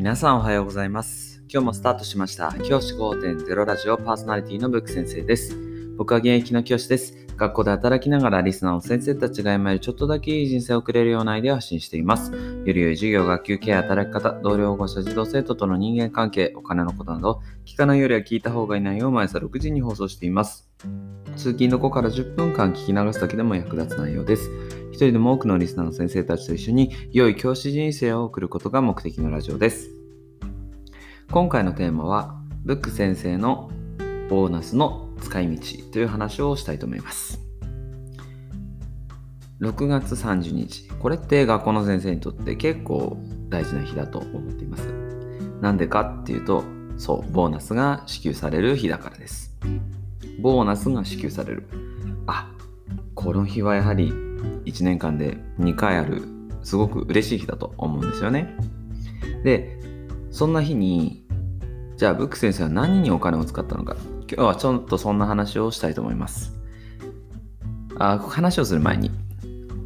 皆さんおはようございます。今日もスタートしました。教師5.0ラジオパーソナリティのブック先生です。僕は現役の教師です。学校で働きながらリスナーの先生たちが今よりちょっとだけいい人生を送れるようなアイデアを発信しています。より良い授業、学級ケア、働き方、同僚、保護者、児童生徒との人間関係、お金のことなど、聞かないよりは聞いた方がいい内容を毎朝6時に放送しています。通勤の子から10分間聞き流すだけでも役立つ内容です。一人でも多くのリスナーの先生たちと一緒に良い教師人生を送ることが目的のラジオです。今回のテーマは、ブック先生のボーナスの使い道という話をしたいと思います。6月30日。これって学校の先生にとって結構大事な日だと思っています。なんでかっていうと、そう、ボーナスが支給される日だからです。ボーナスが支給される。あ、この日はやはり1年間で2回あるすごく嬉しい日だと思うんですよね。で、そんな日に、じゃあブック先生は何にお金を使ったのか、今日はちょっとそんな話をしたいと思います。あ話をする前に、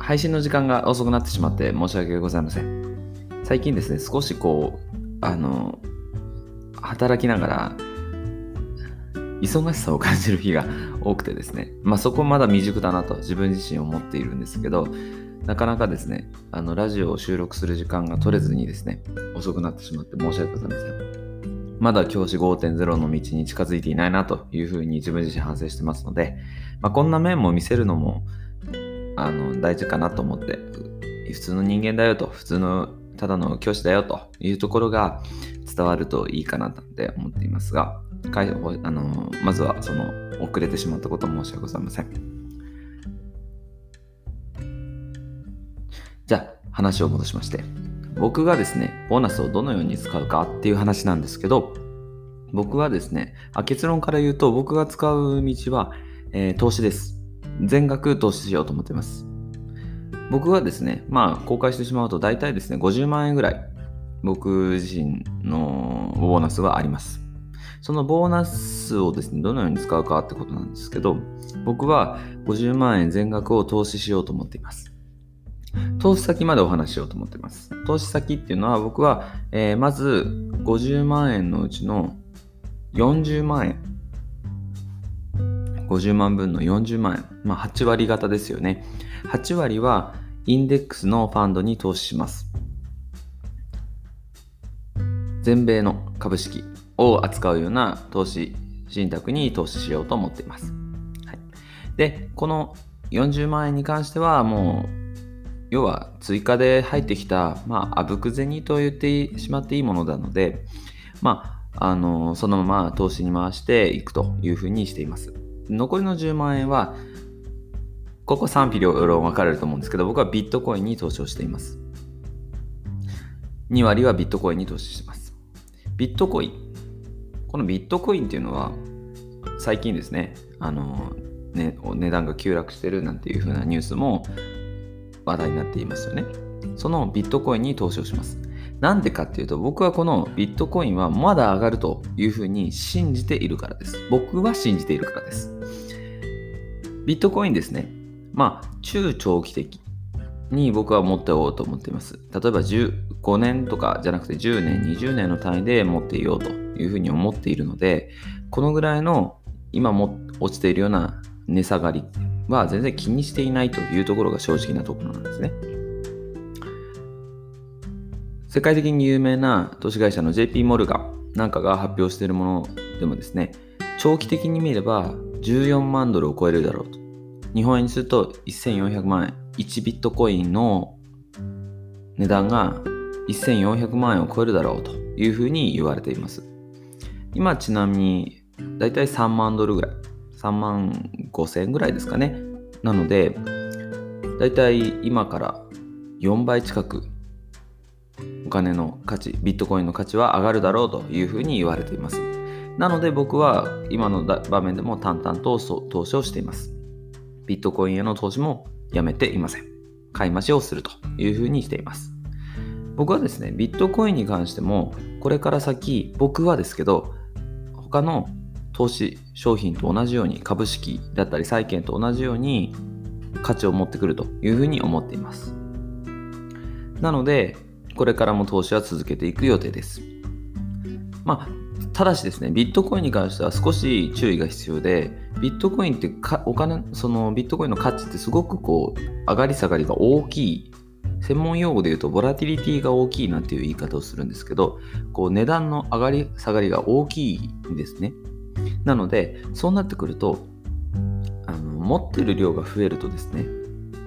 配信の時間が遅くなってしまって申し訳ございません。最近ですね、少しこう、あの、働きながら、忙しさを感じる日が多くてですね、まあそこまだ未熟だなと自分自身思っているんですけど、なかなかですね、あの、ラジオを収録する時間が取れずにですね、遅くなってしまって申し訳ございません。まだ教師5.0の道に近づいていないなというふうに自分自身反省してますので、まあ、こんな面も見せるのも、あの、大事かなと思って、普通の人間だよと、普通のただの教師だよというところが伝わるといいかなって思っていますが、あのまずはその遅れてしまったこと申し訳ございません。じゃあ話を戻しまして、僕がですね、ボーナスをどのように使うかっていう話なんですけど、僕はですね、あ結論から言うと僕が使う道は、えー投資です。全額投資しようと思っています。僕はですね、まあ公開してしまうと大体ですね、50万円ぐらい僕自身のボーナスはあります。そのボーナスをですね、どのように使うかってことなんですけど、僕は50万円全額を投資しようと思っています。投資先までお話ししようと思っています。投資先っていうのは僕は、えーまず50万円のうちの40万円。50万分の40万円。まあ8割方ですよね。8割はインデックスのファンドに投資します。全米の株式を扱うような投資信託に投資しようと思っています。はい、で、この40万円に関してはもう、要は追加で入ってきた、まあ、あぶく銭と言ってしまっていいものなので、まあ、あの、そのまま投資に回していくというふうにしています。残りの10万円は、ここ賛否両論分かれると思うんですけど、僕はビットコインに投資をしています。2割はビットコインに投資してます。ビットコイン。このビットコインっていうのは、最近ですね、あの、ね、値段が急落してるなんていう風なニュースも話題になっていますよね。そのビットコインに投資をします。なんでかっていうと、僕はこのビットコインはまだ上がるというふうに信じているからです。僕は信じているからです。ビットコインですね。まあ、中長期的に僕は持っておこうと思っています。例えば15年とかじゃなくて10年、20年の単位で持っていようというふうに思っているので、このぐらいの今も落ちているような値下がりは全然気にしていないというところが正直なところなんですね。世界的に有名な投資会社の JP モルガンなんかが発表しているものでもですね、長期的に見れば14万ドルを超えるだろうと。日本円にすると1400万円。1ビットコインの値段が1400万円を超えるだろうというふうに言われています。今ちなみにだいたい3万ドルぐらい。3万5千円ぐらいですかね。なので、だいたい今から4倍近く金の価値、ビットコインの価値は上がるだろうというふうに言われています。なので僕は今の場面でも淡々と投資をしています。ビットコインへの投資もやめていません。買い増しをするというふうにしています。僕はですね、ビットコインに関しても、これから先、僕はですけど、他の投資商品と同じように、株式だったり債券と同じように価値を持ってくるというふうに思っています。なので、これからも投資は続けていく予定です。まあ、ただしですね、ビットコインに関しては少し注意が必要で、ビットコインってお金、そのビットコインの価値ってすごくこう、上がり下がりが大きい。専門用語で言うと、ボラティリティが大きいなんていう言い方をするんですけど、こう、値段の上がり下がりが大きいんですね。なので、そうなってくると、あの持ってる量が増えるとですね、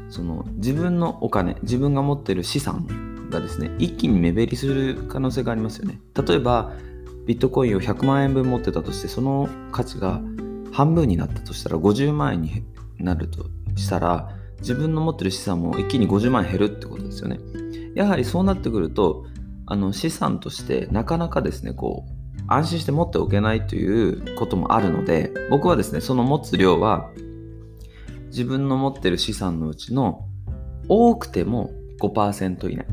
その自分のお金、自分が持ってる資産がですね、一気に目減りする可能性がありますよね。例えば、ビットコインを100万円分持ってたとして、その価値が半分になったとしたら50万円になるとしたら、自分の持ってる資産も一気に50万円減るってことですよね。やはりそうなってくると、あの資産としてなかなかですね、こう、安心して持っておけないということもあるので、僕はですね、その持つ量は自分の持ってる資産のうちの多くても5%以内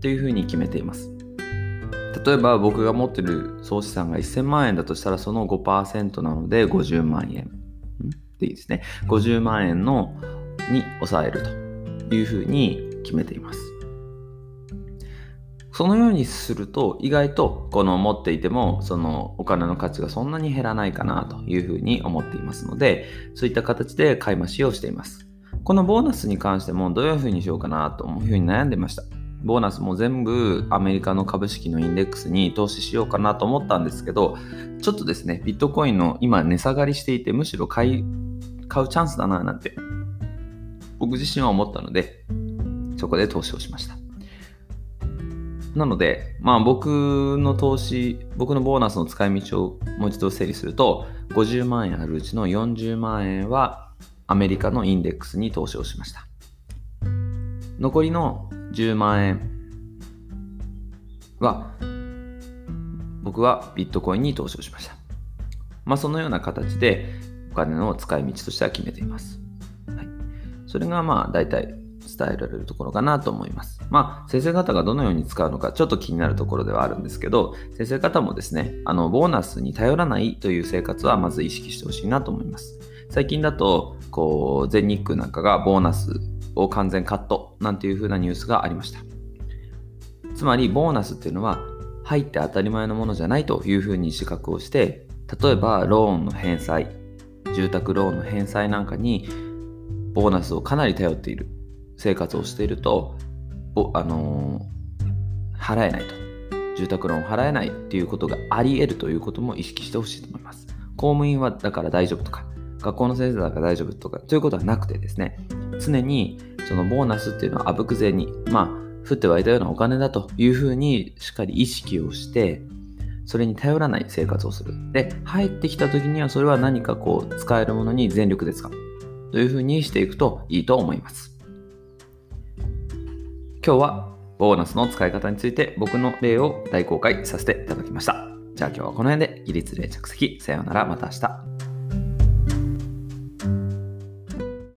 というふうに決めています。例えば僕が持ってる総資産が1000万円だとしたらその5%なので50万円でいいですね。50万円のに抑えるというふうに決めています。そのようにすると意外とこの持っていてもそのお金の価値がそんなに減らないかなというふうに思っていますのでそういった形で買い増しをしています。このボーナスに関してもどういうふうにしようかなというふうに悩んでました。ボーナスも全部アメリカの株式のインデックスに投資しようかなと思ったんですけど、ちょっとですね、ビットコインの今値下がりしていて、むしろ買い、買うチャンスだななんて、僕自身は思ったので、そこで投資をしました。なので、まあ僕の投資、僕のボーナスの使い道をもう一度整理すると、50万円あるうちの40万円はアメリカのインデックスに投資をしました。残りの10万円は僕はビットコインに投資をしました。まあそのような形でお金の使い道としては決めています。はい、それがまあ大体伝えられるところかなと思います。まあ先生方がどのように使うのかちょっと気になるところではあるんですけど先生方もですねあのボーナスに頼らないという生活はまず意識してほしいなと思います。最近だとこう全日空なんかがボーナスを完全カットなんていう風なニュースがありました。つまりボーナスっていうのは入って当たり前のものじゃないというふうに自覚をして例えばローンの返済住宅ローンの返済なんかにボーナスをかなり頼っている。生活をしているとあのー、払えないと。住宅ローン払えないっていうことがあり得るということも意識してほしいと思います。公務員はだから大丈夫とか学校の先生だから大丈夫とかということはなくてですね。常にそのボーナスっていうのはあぶくぜにまあ降って湧いたようなお金だというふうにしっかり意識をしてそれに頼らない生活をする。で入ってきた時にはそれは何かこう使えるものに全力で使うというふうにしていくといいと思います。今日はボーナスの使い方について僕の例を大公開させていただきました。じゃあ今日はこの辺で起立例着席。さようなら。また明日。